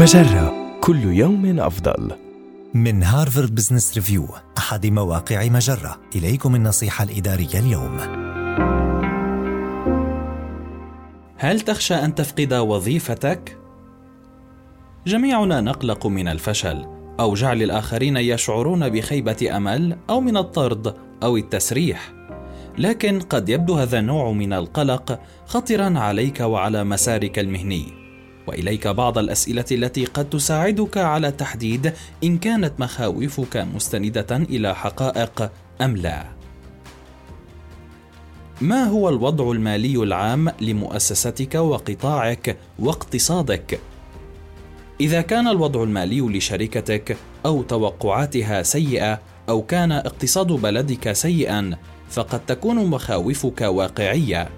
مجرة. كل يوم أفضل. من هارفارد بزنس ريفيو أحد مواقع مجرة. إليكم النصيحة الإدارية اليوم. هل تخشى أن تفقد وظيفتك؟ جميعنا نقلق من الفشل أو جعل الآخرين يشعرون بخيبة أمل أو من الطرد أو التسريح. لكن قد يبدو هذا النوع من القلق خطرا عليك وعلى مسارك المهني. وإليك بعض الأسئلة التي قد تساعدك على تحديد إن كانت مخاوفك مستندة إلى حقائق أم لا. ما هو الوضع المالي العام لمؤسستك وقطاعك واقتصادك؟ إذا كان الوضع المالي لشركتك أو توقعاتها سيئة أو كان اقتصاد بلدك سيئا فقد تكون مخاوفك واقعية.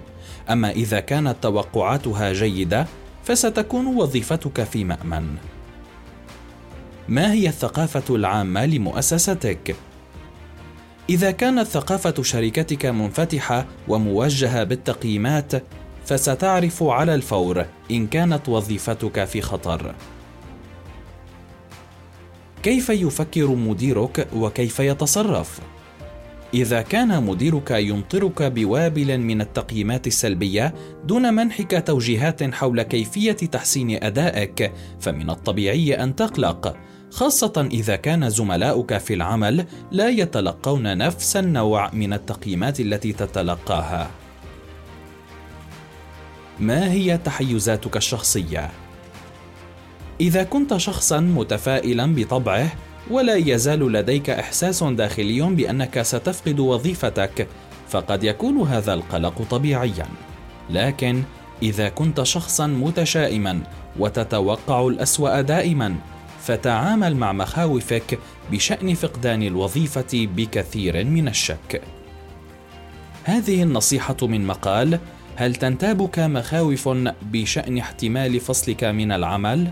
أما إذا كانت توقعاتها جيدة فستكون وظيفتك في مأمن. ما هي الثقافة العامة لمؤسستك؟ إذا كانت ثقافة شركتك منفتحة وموجهة بالتقييمات، فستعرف على الفور إن كانت وظيفتك في خطر. كيف يفكر مديرك وكيف يتصرف؟ إذا كان مديرك يمطرك بوابل من التقييمات السلبية دون منحك توجيهات حول كيفية تحسين أدائك، فمن الطبيعي أن تقلق، خاصة إذا كان زملاؤك في العمل لا يتلقون نفس النوع من التقييمات التي تتلقاها. ما هي تحيزاتك الشخصية؟ إذا كنت شخصا متفائلا بطبعه ولا يزال لديك إحساس داخلي بأنك ستفقد وظيفتك فقد يكون هذا القلق طبيعيا. لكن إذا كنت شخصا متشائما وتتوقع الأسوأ دائما فتعامل مع مخاوفك بشأن فقدان الوظيفة بكثير من الشك. هذه النصيحة من مقال هل تنتابك مخاوف بشأن احتمال فصلك من العمل؟